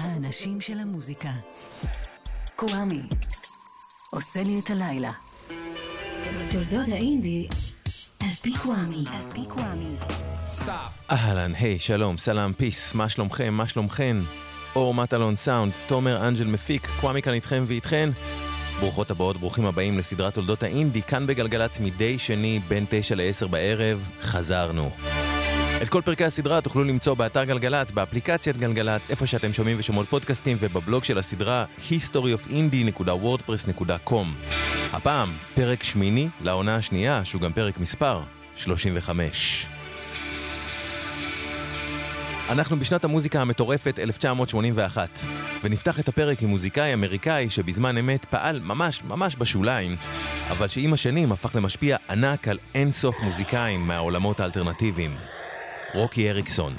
האנשים של המוזיקה. קוואמי, עושה לי את הלילה. תולדות האינדי, על פי קוואמי. אהלן, היי, שלום, סלאם, פיס, מה שלומכם, מה שלומכן? אור מטלון סאונד, תומר אנג'ל מפיק, קוואמי כאן איתכם ואיתכן. ברוכות הבאות, ברוכים הבאים לסדרת תולדות האינדי, כאן בגלגלצ מדי שני בין 9 ל-10 בערב, חזרנו. את כל פרקי הסדרה תוכלו למצוא באתר גלגלצ, באפליקציית גלגלצ, איפה שאתם שומעים ושומעות פודקאסטים, ובבלוג של הסדרה historyofindie.wordpress.com. הפעם, פרק שמיני לעונה השנייה, שהוא גם פרק מספר 35. אנחנו בשנת המוזיקה המטורפת 1981, ונפתח את הפרק עם מוזיקאי אמריקאי שבזמן אמת פעל ממש ממש בשוליים, אבל שעם השנים הפך למשפיע ענק על אין סוף מוזיקאים מהעולמות האלטרנטיביים. רוקי אריקסון.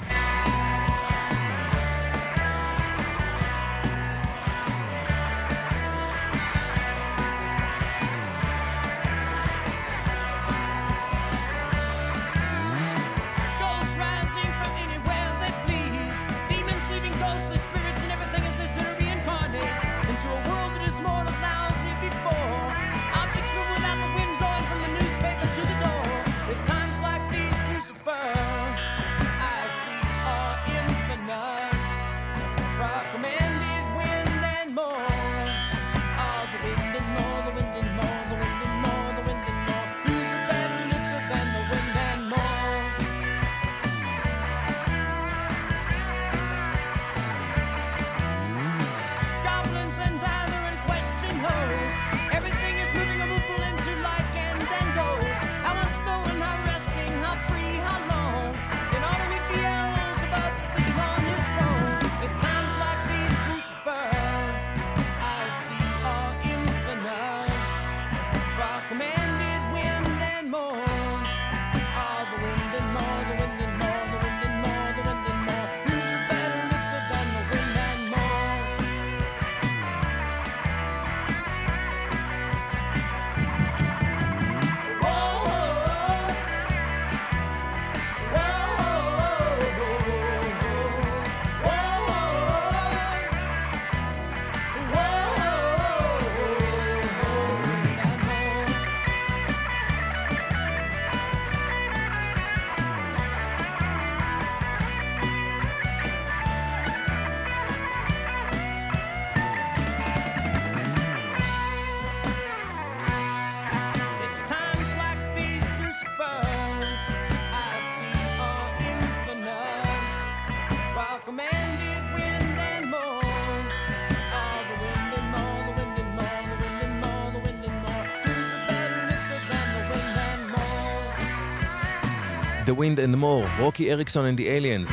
Wind and More, רוקי אריקסון and the Aliens,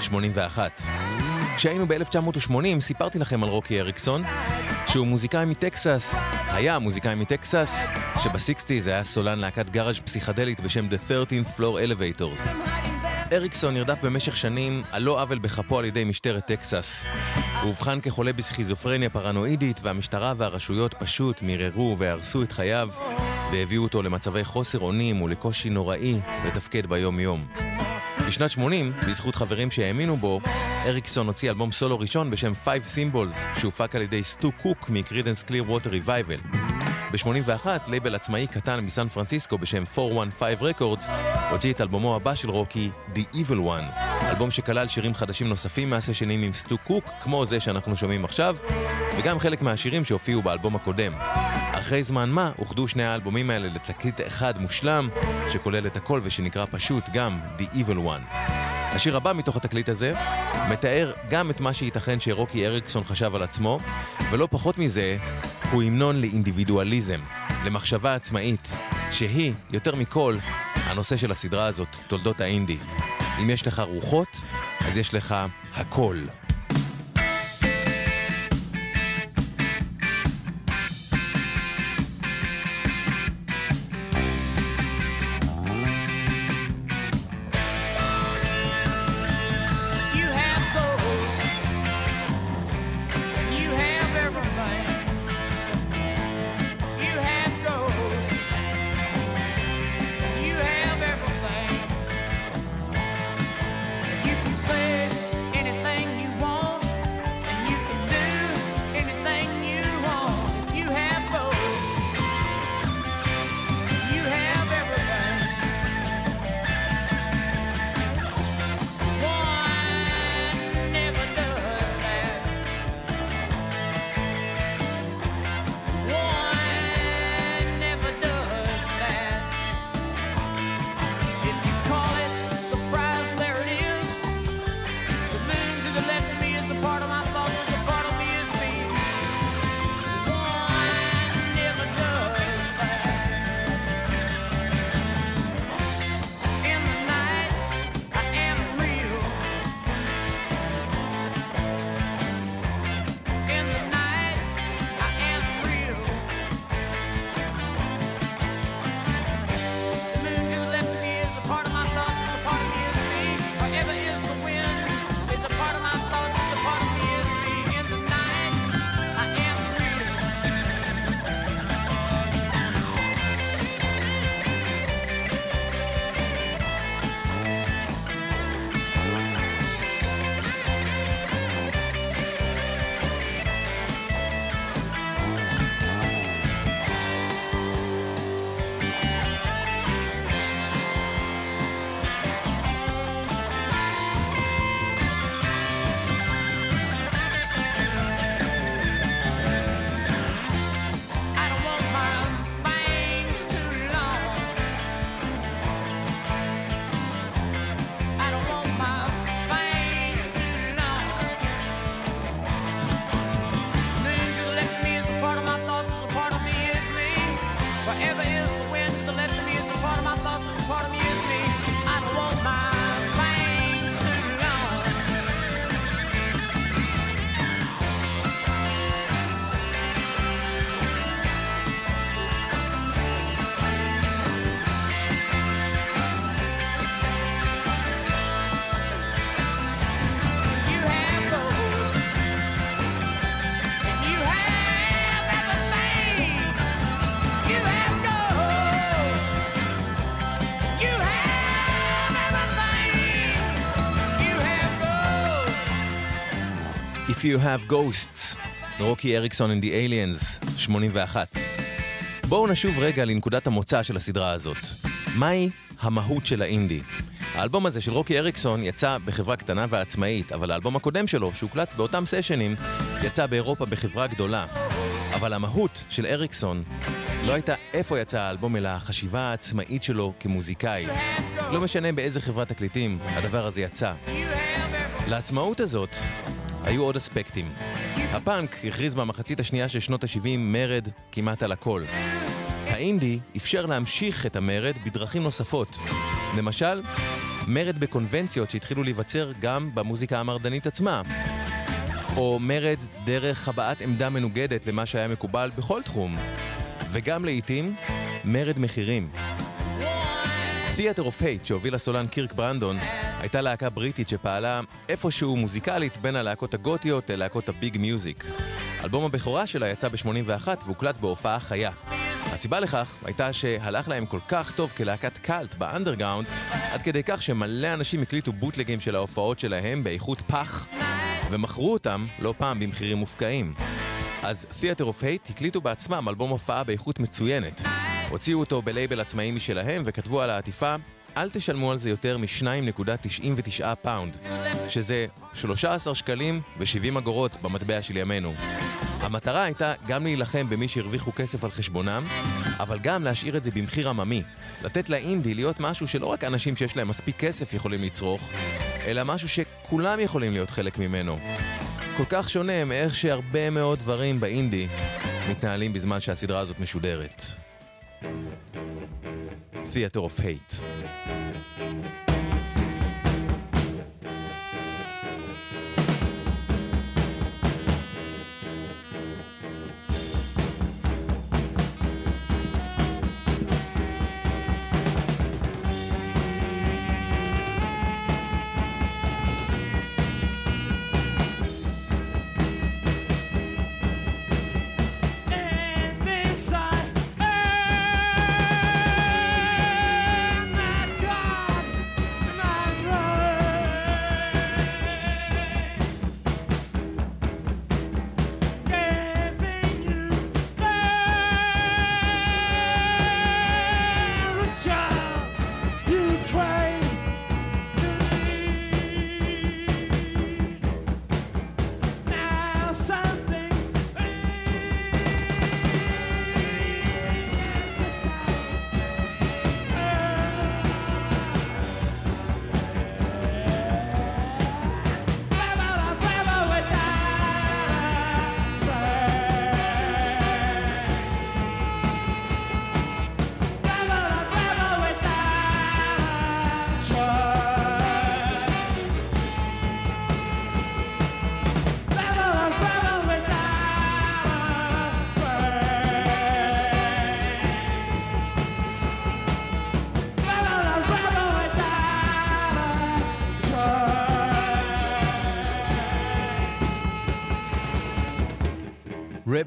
81. כשהיינו ב-1980 סיפרתי לכם על רוקי אריקסון, שהוא מוזיקאי מטקסס, היה מוזיקאי מטקסס, שבסיקסטיז היה סולן להקת גאראז' פסיכדלית בשם The 13th Floor Elevators. אריקסון נרדף במשך שנים על לא עוול בכפו על ידי משטרת טקסס. הוא אובחן כחולה בסכיזופרניה פרנואידית, והמשטרה והרשויות פשוט מיררו והרסו את חייו, והביאו אותו למצבי חוסר אונים ולקושי נוראי לתפקד ביום-יום. בשנת 80, בזכות חברים שהאמינו בו, אריקסון הוציא אלבום סולו ראשון בשם Five Symbols, שהופק על ידי סטו קוק מ Creedence Clearwater Revival. ב-81, לייבל עצמאי קטן מסן פרנסיסקו בשם 415 Records, הוציא את אלבומו הבא של רוקי, The Evil One, אלבום שכלל שירים חדשים נוספים מהסשנים עם סטו קוק, כמו זה שאנחנו שומעים עכשיו, וגם חלק מהשירים שהופיעו באלבום הקודם. אחרי זמן מה, אוחדו שני האלבומים האלה לתקליט אחד מושלם, שכולל את הכל ושנקרא פשוט גם The Evil One. השיר הבא מתוך התקליט הזה מתאר גם את מה שייתכן שרוקי אריקסון חשב על עצמו, ולא פחות מזה, הוא המנון לאינדיבידואליזם, למחשבה עצמאית, שהיא, יותר מכל, הנושא של הסדרה הזאת, תולדות האינדי. אם יש לך רוחות, אז יש לך הכל. You Have Ghosts, רוקי אריקסון and the Aliens, 81. בואו נשוב רגע לנקודת המוצא של הסדרה הזאת. מהי המהות של האינדי? האלבום הזה של רוקי אריקסון יצא בחברה קטנה ועצמאית, אבל האלבום הקודם שלו, שהוקלט באותם סשנים, יצא באירופה בחברה גדולה. אבל המהות של אריקסון לא הייתה איפה יצא האלבום, אלא החשיבה העצמאית שלו כמוזיקאי. לא משנה באיזה חברת תקליטים הדבר הזה יצא. לעצמאות הזאת היו עוד אספקטים. הפאנק הכריז במחצית השנייה של שנות ה-70 מרד כמעט על הכל. האינדי אפשר להמשיך את המרד בדרכים נוספות. למשל, מרד בקונבנציות שהתחילו להיווצר גם במוזיקה המרדנית עצמה. או מרד דרך הבעת עמדה מנוגדת למה שהיה מקובל בכל תחום. וגם לעיתים, מרד מחירים. Theater of Hate שהוביל הסולן קירק ברנדון הייתה להקה בריטית שפעלה איפשהו מוזיקלית בין הלהקות הגותיות ללהקות ה Big Music. אלבום הבכורה שלה יצא ב-81 והוקלט בהופעה חיה. הסיבה לכך הייתה שהלך להם כל כך טוב כלהקת קאלט באנדרגראונד, עד כדי כך שמלא אנשים הקליטו בוטלגים של ההופעות שלהם באיכות פח, ומכרו אותם לא פעם במחירים מופקעים. אז Theater of Hate הקליטו בעצמם אלבום הופעה באיכות מצוינת. הוציאו אותו בלייבל עצמאי משלהם וכתבו על העטיפה אל תשלמו על זה יותר מ-2.99 pound, שזה 13 שקלים ו-70 אגורות במטבע של ימינו. המטרה הייתה גם להילחם במי שהרוויחו כסף על חשבונם, אבל גם להשאיר את זה במחיר עממי. לתת לאינדי להיות משהו שלא רק אנשים שיש להם מספיק כסף יכולים לצרוך, אלא משהו שכולם יכולים להיות חלק ממנו. כל כך שונה מאיך שהרבה מאוד דברים באינדי מתנהלים בזמן שהסדרה הזאת משודרת. Theater of Hate.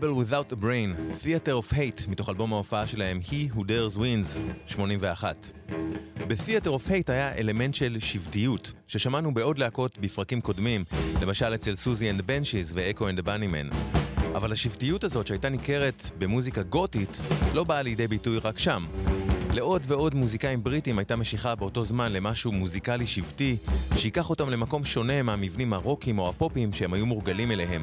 Rebel Without a Brain, Theater of Hate, מתוך אלבום ההופעה שלהם He Who Dares Wins, 81. ב-Theater of Hate היה אלמנט של שבטיות, ששמענו בעוד להקות בפרקים קודמים, למשל אצל Siouxsie and the Banshees ו Echo and the Bunnymen. אבל השבטיות הזאת שהייתה ניכרת במוזיקה גותית, לא באה לידי ביטוי רק שם. לעוד ועוד מוזיקאים בריטים הייתה משיכה באותו זמן למשהו מוזיקלי שבטי, שייקח אותם למקום שונה מהמבנים הרוקיים או הפופיים שהם היו מורגלים אליהם.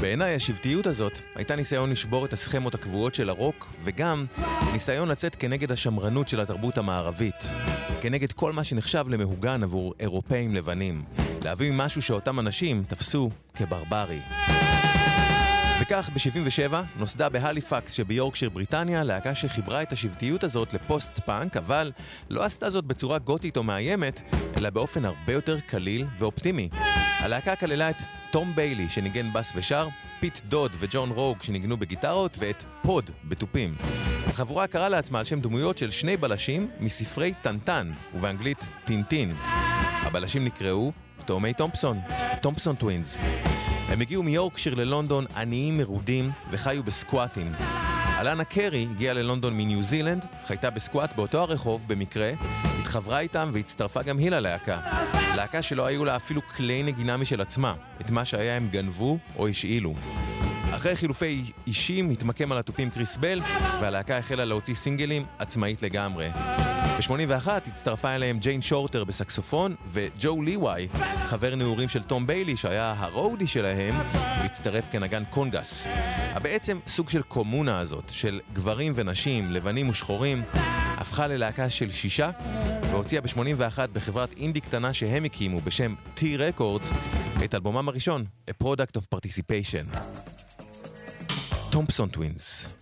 בעיניי השבטיות הזאת הייתה ניסיון לשבור את הסכמות הקבועות של הרוק, וגם ניסיון לצאת כנגד השמרנות של התרבות המערבית. כנגד כל מה שנחשב למהוגן עבור אירופאים לבנים. להביא משהו שאותם אנשים תפסו כברברי. וכך ב-77 נוסדה בהליפקס שביורקשיר בריטניה להקה שחיברה את השבטיות הזאת לפוסט פאנק, אבל לא עשתה זאת בצורה גותית או מאיימת, אלא באופן הרבה יותר קליל ואופטימי. הלהקה כללה את תום ביילי שניגן בס ושר, פיט דוד וג'ון רוג שניגנו בגיטרות, ואת פוד בתופים. החבורה קראה לעצמה על שם דמויות של שני בלשים מספרי טנטן, ובאנגלית טינטין. הבלשים נקראו תאומי תומפסון, תומפסון טווינס. הם הגיעו מיורקשיר ללונדון עניים מרודים וחיו בסקואטים. אלנה קרי הגיעה ללונדון מניו זילנד, חייתה בסקואט באותו הרחוב במקרה, התחברה איתם והצטרפה גם היא ללהקה. להקה שלא היו לה אפילו כלי נגינה משל עצמה, את מה שהיה הם גנבו או השאילו. אחרי חילופי אישים התמקם על התופים קריס בל, והלהקה החלה להוציא סינגלים עצמאית לגמרי. ב-81 הצטרפה אליהם ג'יין שורטר בסקסופון, וג'ו ליוואי, חבר נעורים של תום ביילי, שהיה הרודי שלהם, הצטרף כנגן קונגס. הבעצם סוג של קומונה הזאת, של גברים ונשים, לבנים ושחורים, הפכה ללהקה של שישה, והוציאה ב-81 בחברת אינדי קטנה שהם הקימו בשם T Records את אלבומם הראשון, A Product of Participation. תומפסון טווינס.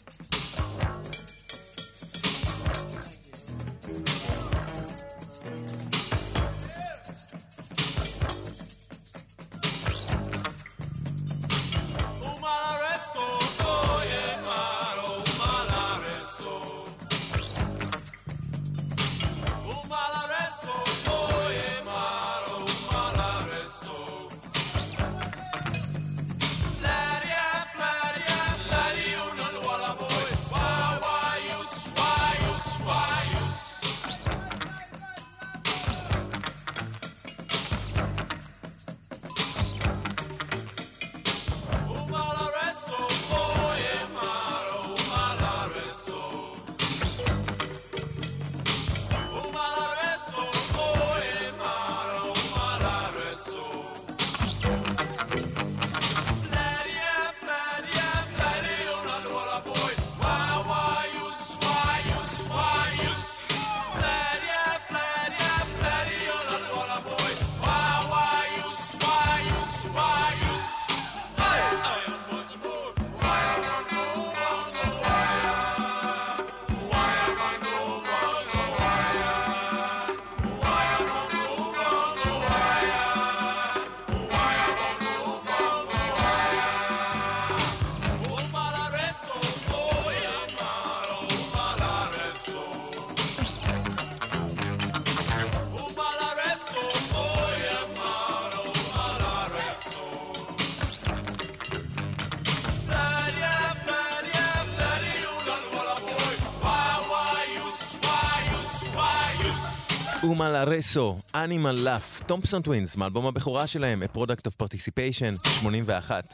Oumma Aularesso, Animal Laugh, תומפסון טווינס, מאלבום הבכורה שלהם, A Product of Participation, 81.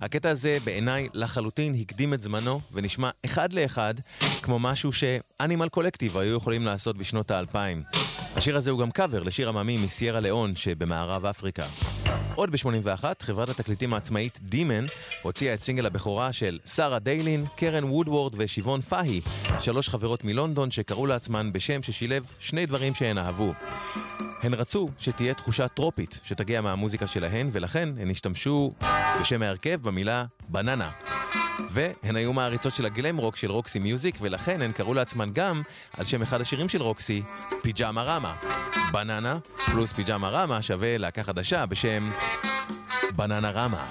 הקטע הזה בעיניי לחלוטין הקדים את זמנו, ונשמע אחד לאחד כמו משהו שאנימל קולקטיב היו יכולים לעשות בשנות האלפיים. השיר הזה הוא גם קאבר לשיר עממי מסיירה ליאון שבמערב אפריקה. עוד ב-81, חברת התקליטים העצמאית דימון הוציאה את סינגל הבכורה של שרה דיילין, קרן וודוורד ושיבון פאהי, שלוש חברות מלונדון שקראו לעצמן בשם ששילב שני דברים שהן אהבו. הן רצו שתהיה תחושה טרופית שתגיע מהמוזיקה שלהן, ולכן הן השתמשו בשם ההרכב במילה בננה. והן היו מעריצות של הגלם רוק של רוקסי מיוזיק, ולכן הן קראו לעצמן גם, על שם אחד השירים של רוקסי, פיג'מה רמה. בננה פלוס פיג'מה רמה שווה להקה חדשה בשם בננה רמה.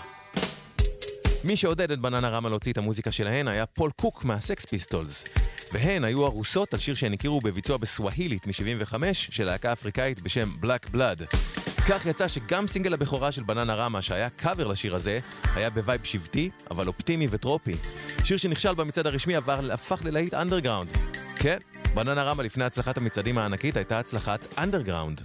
מי שעודד את בננה רמה להוציא את המוזיקה שלהן היה פול קוק מהסקס פיסטולס. והן היו הרוסות על שיר שהן הכירו בביצוע בסווהילית מ-75 של להקה אפריקאית בשם בלק בלאד. כך יצא שגם סינגל הבכורה של בננה רמה, שהיה קאבר לשיר הזה, היה בווייב שבטי, אבל אופטימי וטרופי. שיר שנכשל במצעד הרשמי אבל הפך ללהיט אנדרגראונד. כן, בננה רמה לפני הצלחת המצעדים הענקית הייתה הצלחת אנדרגראונד.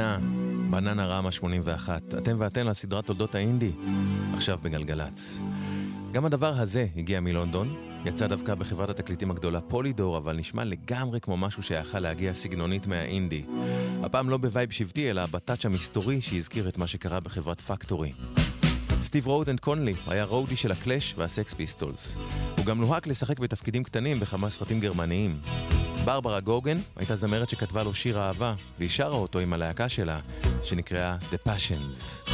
Aie a Mwana, בננה רמה 81. אתם ואתן על סדרת תולדות האינדי, עכשיו בגלגלצ. גם הדבר הזה הגיע מלונדון, יצא דווקא בחברת התקליטים הגדולה פולידור, אבל נשמע לגמרי כמו משהו שיכל להגיע סגנונית מהאינדי. הפעם לא בווייב שבטי, אלא בטאץ' המסתורי שהזכיר את מה שקרה בחברת פקטורי. סטיב רודנט קונלי היה roadie של הקלאש והסקס פיסטולס. הוא גם לוהק לשחק בתפקידים קטנים בכמה סרטים גרמניים. ברברה גוגן הייתה זמרת שכתבה לו שיר אהבה, והיא שרה אותו עם הלהקה שלה, שנקראה The Passions.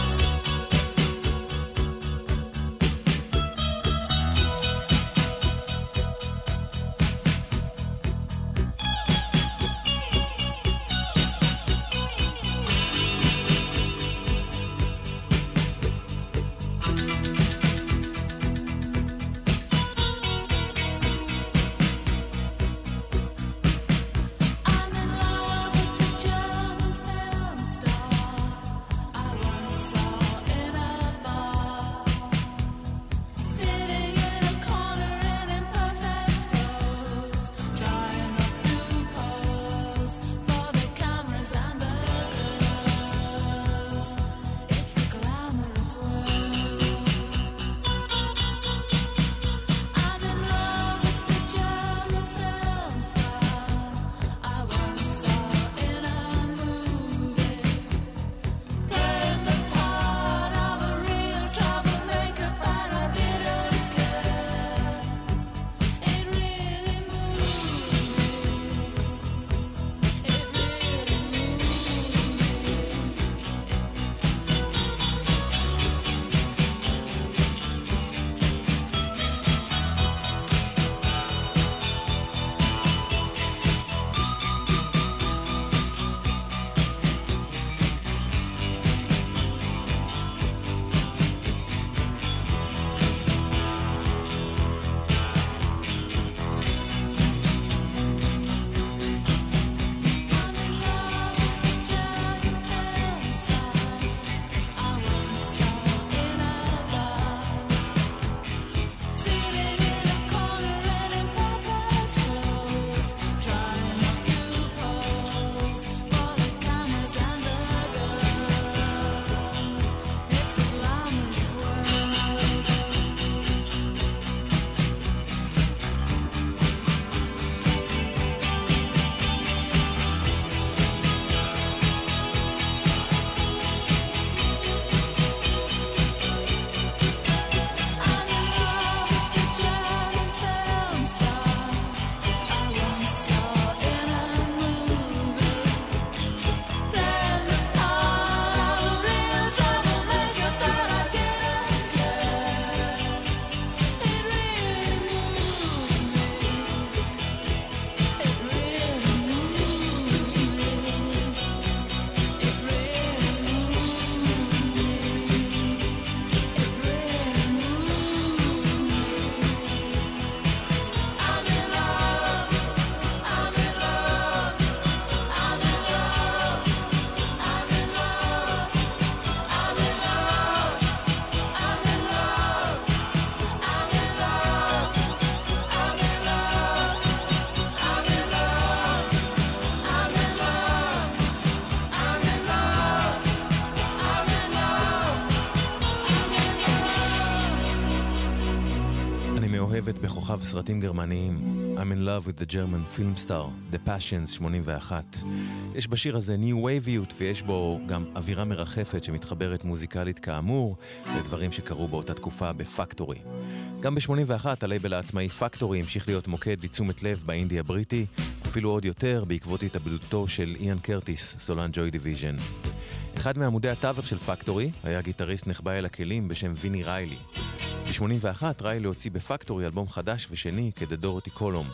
בכוכב סרטים גרמניים. I'm in love with the German film star, The Passions 81. יש בשיר הזה ניו וייביות ויש בו גם אווירה מרחפת שמתחברת מוזיקלית כאמור לדברים שקרו באותה תקופה בפקטורי. גם ב-81 הלייבל העצמאי פקטורי המשיך להיות מוקד לתשומת לב באינדי הבריטי, אפילו עוד יותר בעקבות התאבדותו של איאן קרטיס, סולן ג'וי דיוויז'ן. אחד מעמודי התווך של פקטורי היה גיטריסט נחבא אל הכלים בשם ויני ריילי. ב-81 ריילי הוציא בפקטורי אלבום חדש ושני כ The Durutti Column.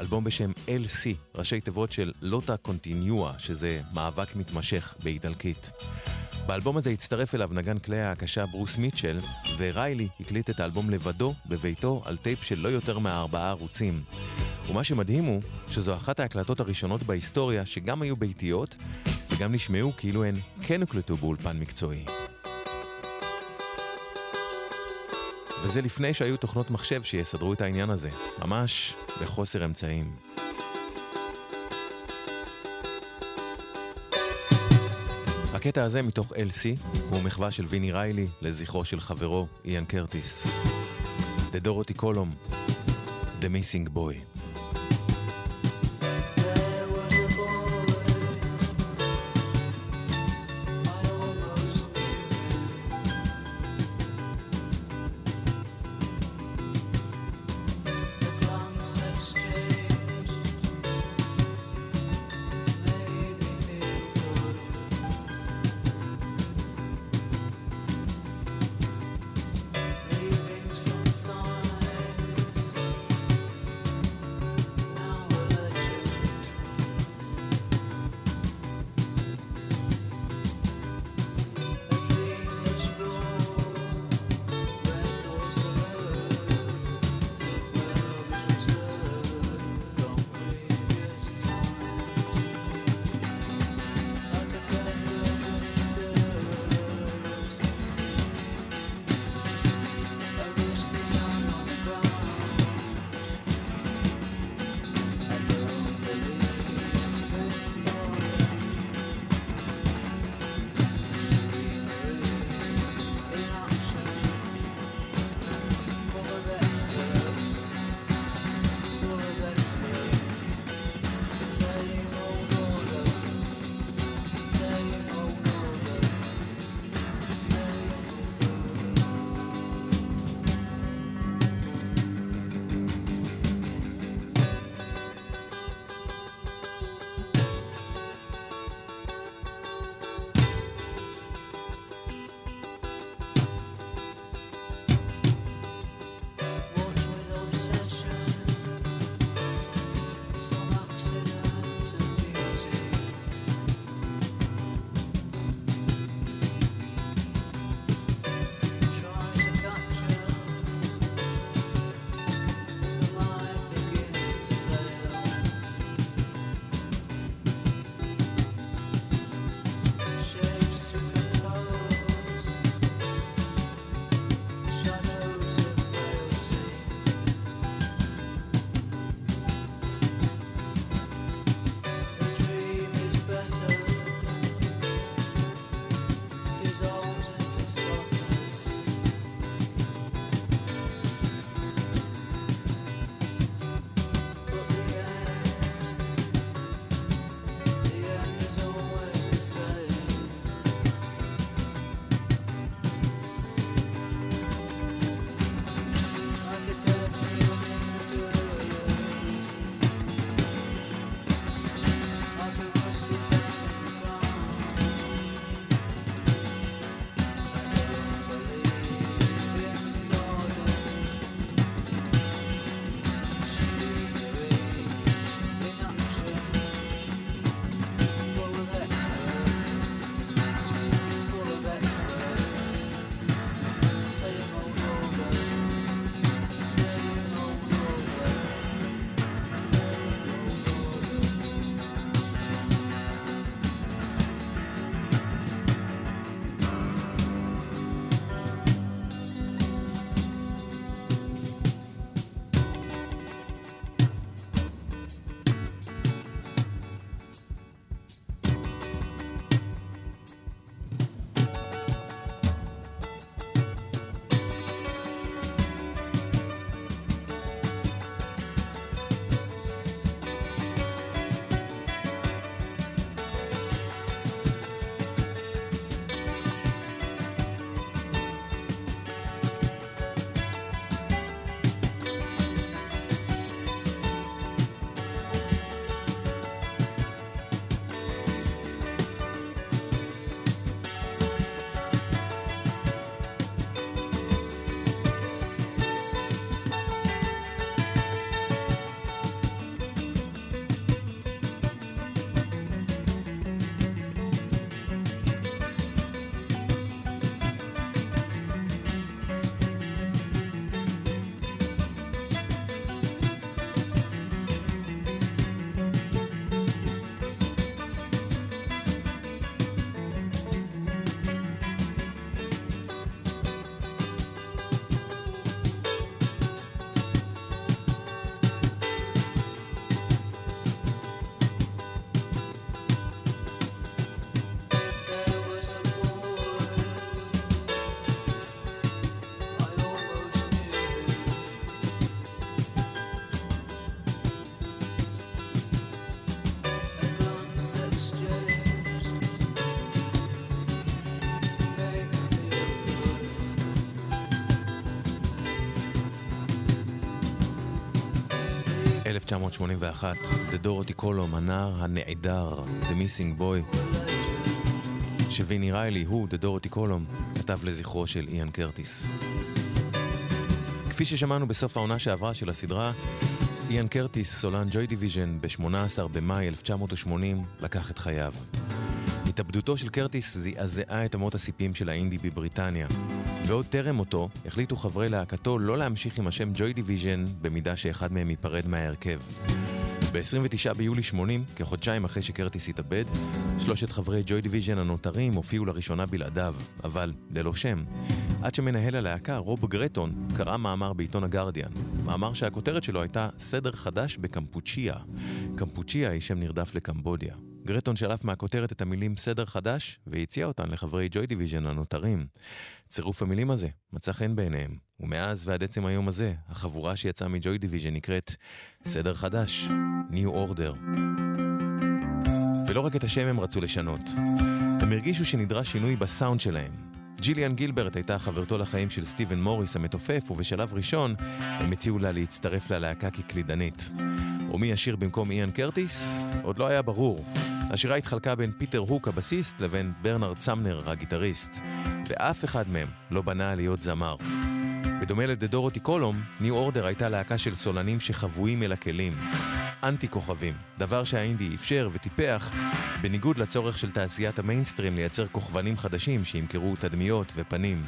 אלבום בשם LC, ראשי תיבות של Lotta Continua, שזה מאבק מתמשך באיטלקית. באלבום הזה הצטרף אליו נגן כלי ההקשה ברוס מיטשל, וריילי הקליט את האלבום לבדו בביתו על טייפ של לא יותר מארבעה ערוצים. ומה שמדהים הוא שזו אחת ההקלטות הראשונות בהיסטוריה שגם היו ביתיות וגם נשמעו כאילו הן כן הוקלטו באולפן מקצועי. וזה לפני שהיו תוכנות מחשב שיסדרו את העניין הזה, ממש בחוסר אמצעים. הקטע הזה מתוך LC הוא מחווה של ויני ריילי לזכרו של חברו איאן קרטיס. The Dorothy Column, The Missing Boy. 1981, The Durutti Column, הנער הנעדר, The Missing Boy, שוויני ריילי, הוא, The Durutti Column, כתב לזכרו של איאן קרטיס. כפי ששמענו בסוף העונה שעברה של הסדרה, איאן קרטיס, סולן ג'וי דיוויז'ן, ב-18 במאי 1980, לקח את חייו. התאבדותו של קרטיס זעזעה את אמות הסיפים של האינדי בבריטניה. ועוד טרם מותו, החליטו חברי להקתו לא להמשיך עם השם ג'וי דיוויז'ן, במידה שאחד מהם ייפרד מההרכב. ב-29 ביולי 80, כחודשיים אחרי שקרטיס התאבד, שלושת חברי ג'וי דיוויז'ן הנותרים הופיעו לראשונה בלעדיו, אבל ללא שם. עד שמנהל הלהקה, רוב גרטון, קרא מאמר בעיתון הגרדיאן. מאמר שהכותרת שלו הייתה סדר חדש בקמפוצ'יה. קמפוצ'יה היא שם נרדף לקמבודיה. גרטון שלף מהכותרת את המילים סדר חדש והציע אותן לחברי ג'וי דיוויז'ן הנותרים. צירוף המילים הזה מצא חן בעיניהם, ומאז ועד עצם היום הזה, החבורה שיצאה מג'וי דיוויז'ן נקראת סדר חדש, New Order. ולא רק את השם הם רצו לשנות, הם הרגישו שנדרש שינוי בסאונד שלהם. ג'יליאן גילברט הייתה חברתו לחיים של סטיבן מוריס המתופף, ובשלב ראשון הם הציעו לה להצטרף ללהקה כקלידנית. ומי ישיר במקום איאן קרטיס? עוד לא היה ברור. השירה התחלקה בין פיטר הוק הבסיסט לבין ברנרד סמנר הגיטריסט, ואף אחד מהם לא בנה להיות זמר. בדומה ל The Durutti Column, New Order הייתה להקה של סולנים שחבויים אל הכלים. אנטי כוכבים, דבר שהאינדי אפשר וטיפח, בניגוד לצורך של תעשיית המיינסטרים לייצר כוכבנים חדשים שימכרו תדמיות ופנים.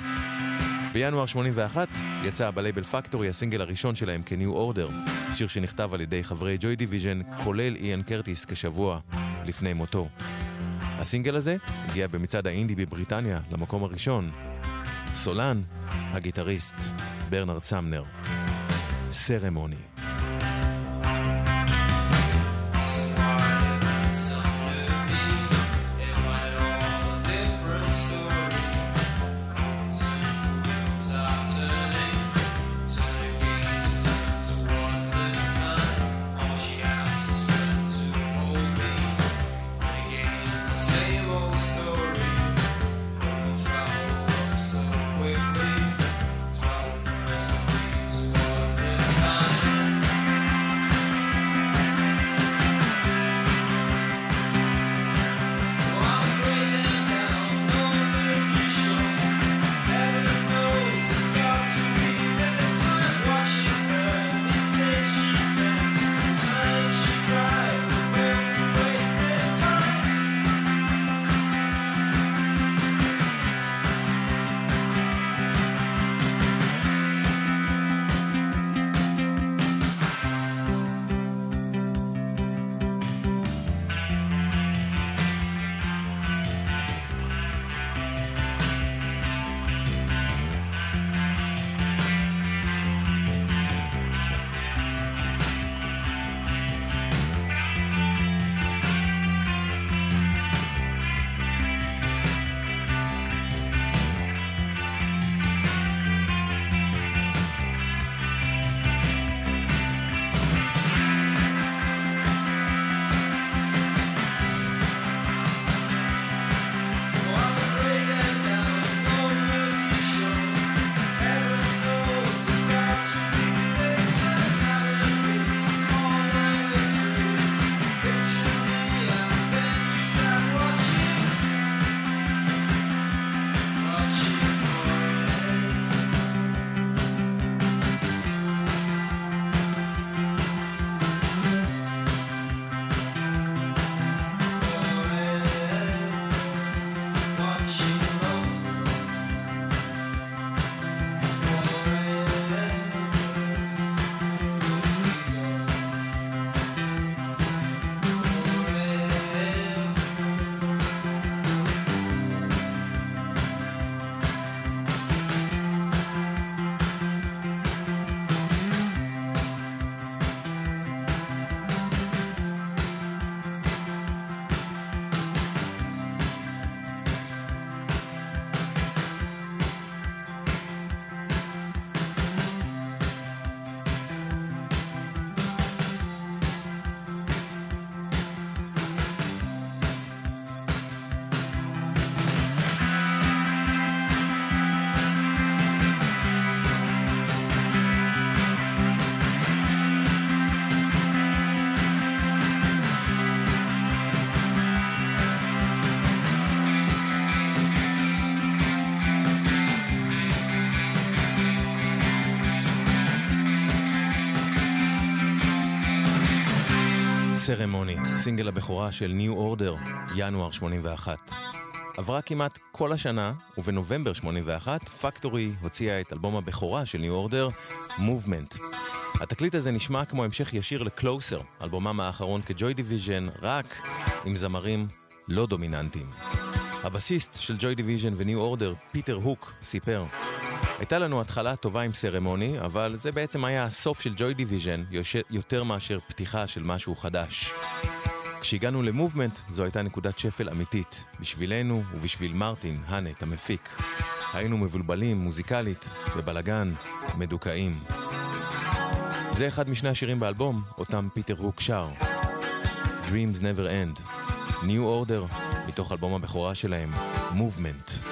בינואר 81 יצא בלייבל פקטורי הסינגל הראשון שלהם כ New Order, שיר שנכתב על ידי חברי ג'וי דיוויז'ן, כולל איאן קרטיס כשבוע לפני מותו. הסינגל הזה הגיע במצעד האינדי בבריטניה למקום הראשון. סולן, הגיטריסט, ברנרד סמנר. סרמוני. Ceremony, סינגל הבכורה של New Order, ינואר 81. עברה כמעט כל השנה, ובנובמבר 81, פקטורי הוציאה את אלבום הבכורה של New Order, Movement. התקליט הזה נשמע כמו המשך ישיר ל Closer, אלבומם האחרון כג'וי דיוויז'ן, רק עם זמרים לא דומיננטיים. הבסיסט של ג'וי דיוויז'ן ו New Order, פיטר הוק, סיפר הייתה לנו התחלה טובה עם Ceremony, אבל זה בעצם היה הסוף של ג'וי דיוויז'ן יותר מאשר פתיחה של משהו חדש. כשהגענו למובמנט, זו הייתה נקודת שפל אמיתית, בשבילנו ובשביל מרטין, האנט, המפיק. היינו מבולבלים מוזיקלית, בבלגן, מדוכאים. זה אחד משני השירים באלבום, אותם פיטר הוק שר. Dreams Never End. New Order, מתוך אלבום הבכורה שלהם, Movement.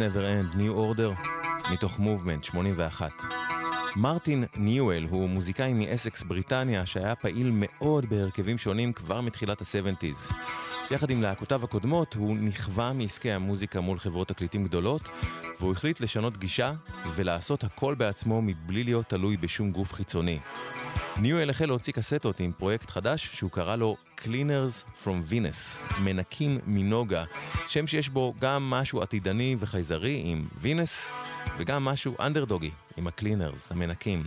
Never End, New Order, מתוך מובמנט 81. מרטין ניואל הוא מוזיקאי מאסקס בריטניה שהיה פעיל מאוד בהרכבים שונים כבר מתחילת ה-70's. יחד עם להקותיו הקודמות הוא נכווה מעסקי המוזיקה מול חברות תקליטים גדולות והוא החליט לשנות גישה ולעשות הכל בעצמו מבלי להיות תלוי בשום גוף חיצוני. ניואל החל להוציא קסטות עם פרויקט חדש שהוא קרא לו Cleaners from Venus, מנקים מנוגה, שם שיש בו גם משהו עתידני וחייזרי עם ונוס וגם משהו אנדרדוגי עם ה Cleaners, המנקים.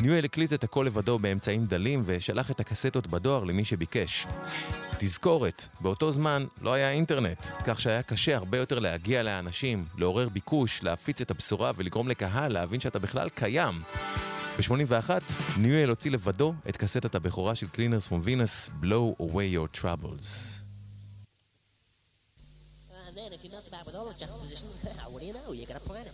ניואל הקליט את הכל לבדו באמצעים דלים ושלח את הקסטות בדואר למי שביקש. תזכורת, באותו זמן לא היה אינטרנט, כך שהיה קשה הרבה יותר להגיע לאנשים, לעורר ביקוש, להפיץ את הבשורה ולגרום לקהל להבין שאתה בכלל קיים. ב-81, ניואל הוציא לבדו את קסטת הבכורה של Cleaners from Venus, Blow Away Your Troubles. And then if you mess about with all the juxtapositions, what do you know? You got a planet.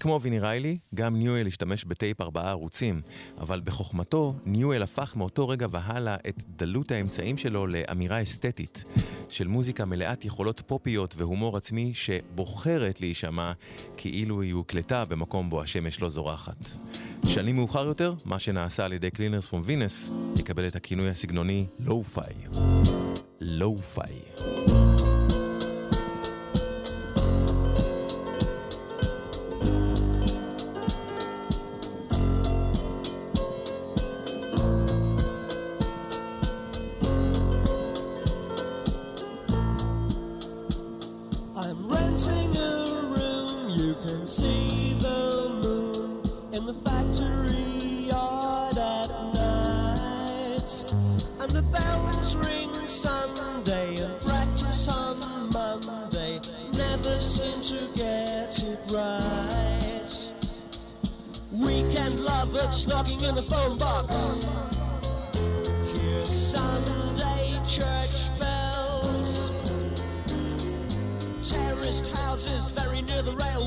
כמו ויני ריילי, גם ניואל השתמש בטייפ ארבעה ערוצים, אבל בחוכמתו, ניואל הפך מאותו רגע והלאה את דלות האמצעים שלו לאמירה אסתטית, של מוזיקה מלאת יכולות פופיות והומור עצמי שבוחרת להישמע כאילו היא הוקלטה במקום בו השמש לא זורחת. שנים מאוחר יותר, מה שנעשה על ידי Cleaners from Venus, יקבל את הכינוי הסגנוני lo-fi. לואו-פיי. Right. Weekend lovers knocking in the phone box. Here's Sunday church bells. Terraced houses very near the railway.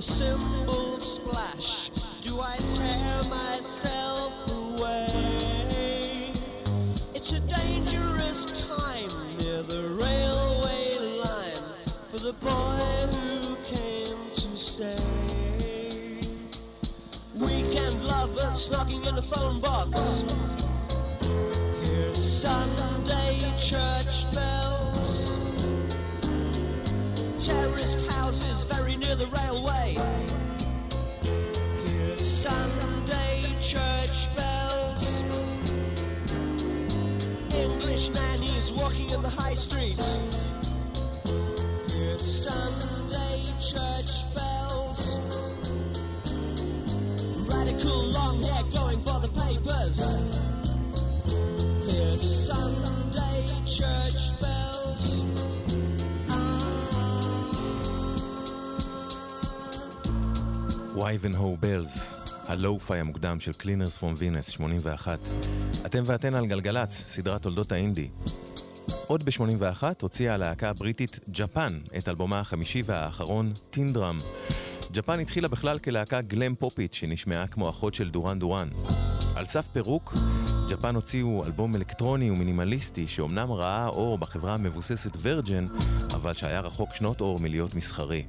A cymbal splash? Do I tear myself away? It's a dangerous time near the railway line for the boy who came to stay. Weekend lovers knocking in the phone box. Streets. Here's Sunday church bells. Radical long hair going for the papers. Here's Sunday church bells. וייבנהו בלס, הלואו-פיי המוקדם של קלינרס פרום וינס, 81. אתם ואתן על גלגלצ, סדרת תולדות האינדי. עוד ב-81 הוציאה הלהקה הבריטית ג'פן את אלבומה החמישי והאחרון, טינדרם. ג'פן התחילה בכלל כלהקה גלם פופית שנשמעה כמו אחות של דורן דורן. על סף פירוק, ג'פן הוציאו אלבום אלקטרוני ומינימליסטי שאומנם ראה אור בחברה המבוססת ורג'ן, אבל שהיה רחוק שנות אור מלהיות מסחרי.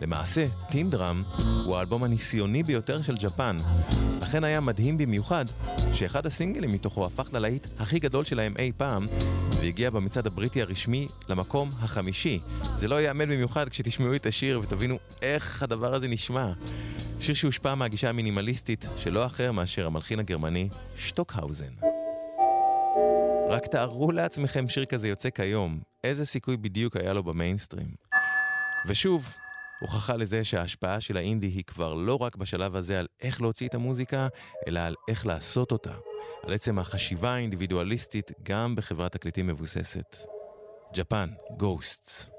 למעשה, טינדרם הוא האלבום הניסיוני ביותר של ג'פן. לכן היה מדהים במיוחד שאחד הסינגלים מתוכו הפך ללהיט הכי גדול שלהם אי פעם, והגיע במצעד הבריטי הרשמי למקום החמישי. זה לא ייאמן במיוחד כשתשמעו את השיר ותבינו איך הדבר הזה נשמע. שיר שהושפע מהגישה המינימליסטית שלא אחר מאשר המלחין הגרמני שטוקהאוזן. רק תארו לעצמכם שיר כזה יוצא כיום, איזה סיכוי בדיוק היה לו במיינסטרים. ושוב, הוכחה לזה שההשפעה של האינדי היא כבר לא רק בשלב הזה על איך להוציא את המוזיקה, אלא על איך לעשות אותה. על עצם החשיבה האינדיבידואליסטית גם בחברת תקליטים מבוססת. ג'פן, גוסטס.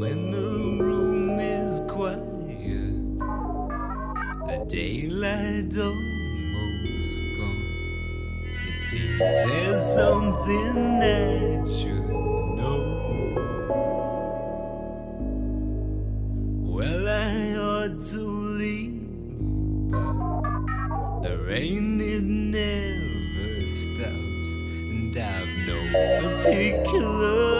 When the room is quiet, the daylight. It seems there's something I should know. Well, I ought to leave, but the rain it never stops, and I've no particular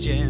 gem.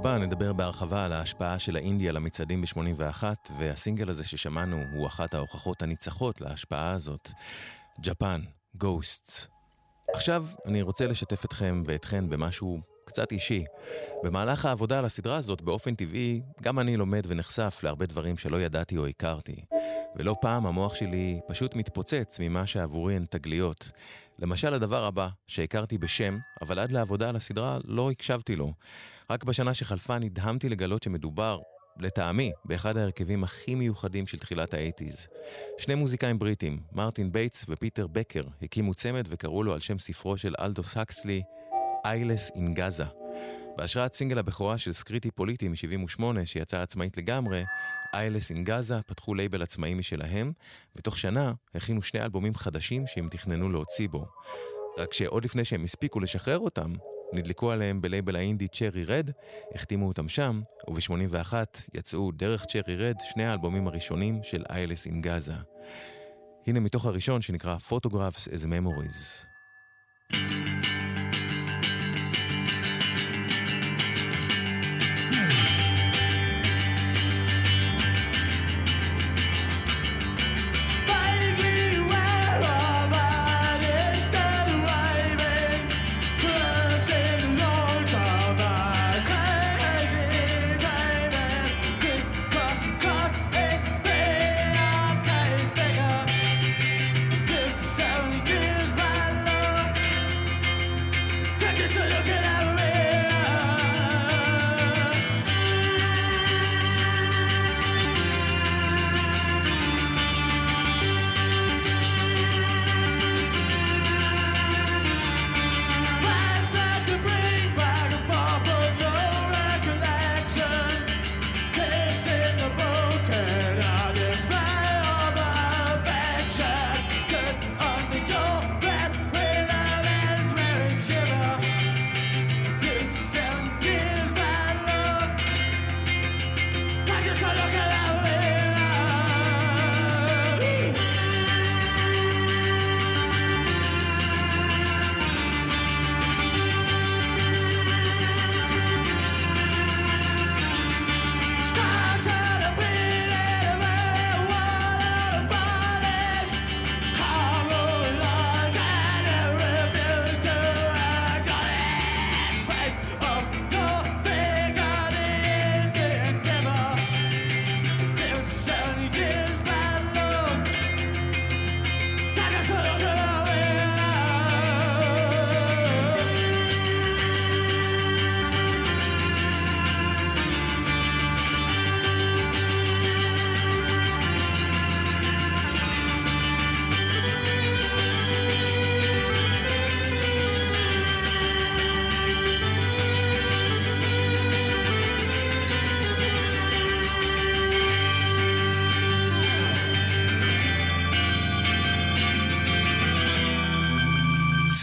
הבא נדבר בהרחבה על ההשפעה של האינדי על המצעדים ב-81, והסינגל הזה ששמענו הוא אחת ההוכחות הניצחות להשפעה הזאת, ג'פן, גוסטס. עכשיו אני רוצה לשתף אתכם ואתכן במשהו קצת אישי. במהלך העבודה על הסדרה הזאת, באופן טבעי, גם אני לומד ונחשף להרבה דברים שלא ידעתי או הכרתי. ולא פעם המוח שלי פשוט מתפוצץ ממה שעבורי הן תגליות. למשל הדבר הבא, שהכרתי בשם, אבל עד לעבודה על הסדרה לא הקשבתי לו. רק בשנה שחלפה נדהמתי לגלות שמדובר, לטעמי, באחד ההרכבים הכי מיוחדים של תחילת האייטיז. שני מוזיקאים בריטים, מרטין בייטס ופיטר בקר, הקימו צמד וקראו לו על שם ספרו של אלדוס הקסלי, Eyeless in Gaza. בהשראת סינגל הבכורה של Scritti Politti מ-78, שיצאה עצמאית לגמרי, Eyeless in Gaza פתחו לייבל עצמאי משלהם, ותוך שנה הכינו שני אלבומים חדשים שהם תכננו להוציא בו. רק שעוד לפני שהם הספיקו לשחרר אותם, נדלקו עליהם בלייבל האינדי צ'רי רד, החתימו אותם שם, וב-81 יצאו דרך צ'רי רד שני האלבומים הראשונים של איילס אין גאזה. הנה מתוך הראשון שנקרא Photographs as Memories. Vaguely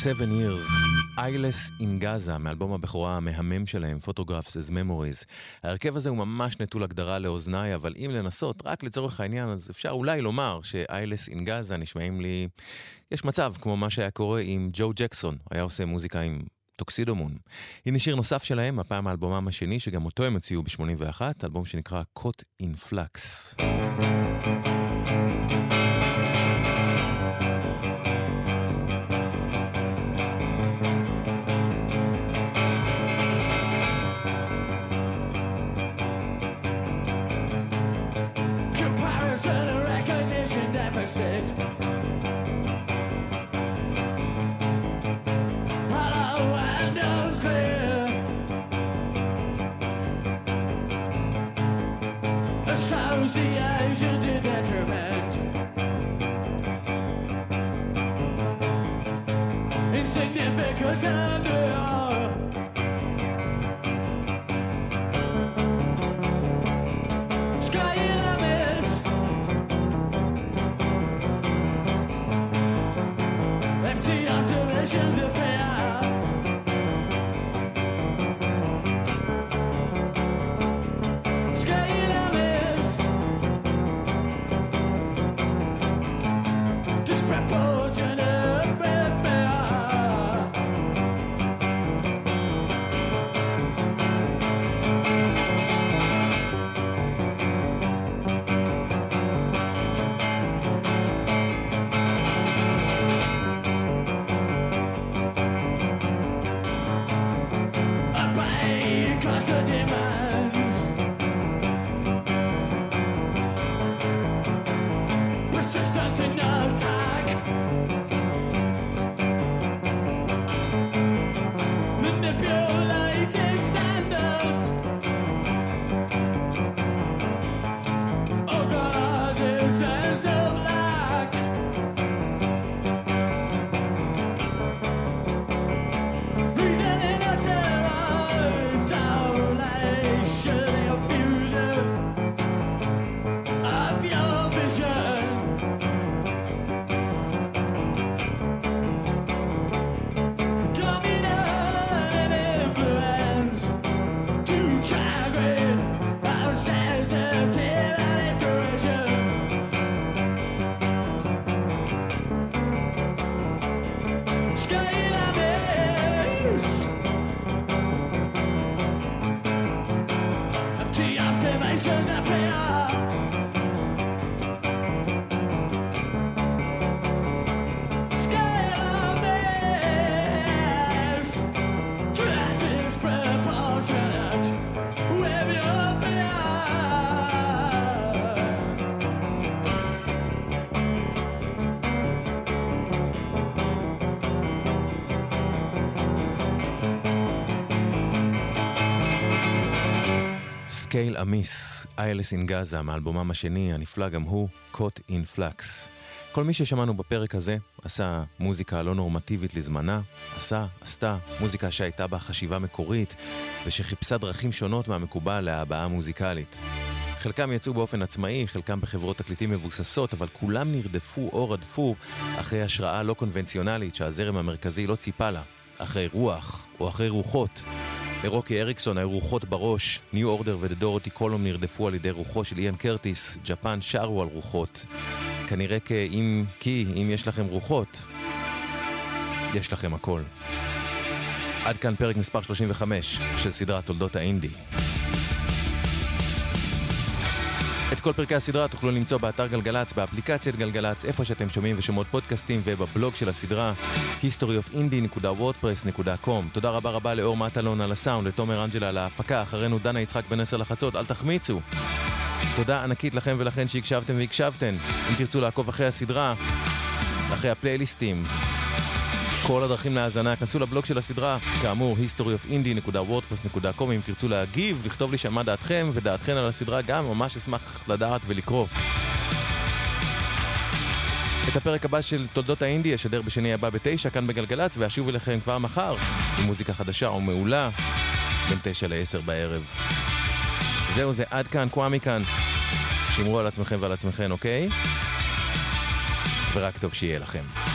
Seven Years, איילס אין גאזה, מאלבום הבכורה המהמם שלהם, Photographs as Memories. ההרכב הזה הוא ממש נטול הגדרה לאוזניי, אבל אם לנסות, רק לצורך העניין, אז אפשר אולי לומר שאיילס אין גאזה נשמעים לי... יש מצב, כמו מה שהיה קורה עם ג'ו ג'קסון, היה עושה מוזיקה עם טוקסידומון. הנה שיר נוסף שלהם, הפעם האלבומם השני, שגם אותו הם הוציאו ב-81, אלבום שנקרא Caught in Flux. Scale Amiss, Eyeless in Gaza, מאלבומם השני, הנפלא גם הוא, Caught in Flux. כל מי ששמענו בפרק הזה עשה מוזיקה לא נורמטיבית לזמנה, עשה, עשתה, מוזיקה שהייתה בה חשיבה מקורית ושחיפשה דרכים שונות מהמקובל להבעה מוזיקלית. חלקם יצאו באופן עצמאי, חלקם בחברות תקליטים מבוססות, אבל כולם נרדפו או רדפו אחרי השראה לא קונבנציונלית שהזרם המרכזי לא ציפה לה, אחרי רוח או אחרי רוחות. לרוקי אריקסון היו רוחות בראש, ניו אורדר ודדורותי קולום נרדפו על ידי רוחו של איאן קרטיס, ג'פן שרו על רוחות. כנראה כי אם, כי אם יש לכם רוחות, יש לכם הכל. עד כאן פרק מספר 35 של סדרת תולדות האינדי. את כל פרקי הסדרה תוכלו למצוא באתר גלגלצ, באפליקציית גלגלצ, איפה שאתם שומעים ושומעות פודקאסטים ובבלוג של הסדרה historyofindie.wordpress.com תודה רבה רבה לאור מטלון על הסאונד, לתומר אנג'לה על ההפקה, אחרינו דנה יצחק בן עשר לחצות, אל תחמיצו. תודה ענקית לכם ולכן שהקשבתם והקשבתן. אם תרצו לעקוב אחרי הסדרה, אחרי הפלייליסטים, כל הדרכים להאזנה, כנסו לבלוג של הסדרה, כאמור, historyofindie.wordpress.com אם תרצו להגיב, לכתוב לי שם מה דעתכם ודעתכן על הסדרה גם, ממש אשמח לדעת ולקרוא. את הפרק הבא של תולדות האינדי אשדר בשני הבא בתשע כאן בגלגלצ ואשוב אליכם כבר מחר עם מוזיקה חדשה או מעולה בין תשע לעשר בערב. זהו זה, עד כאן, קוואמי כאן. שמרו על עצמכם ועל עצמכם, אוקיי? ורק טוב שיהיה לכם.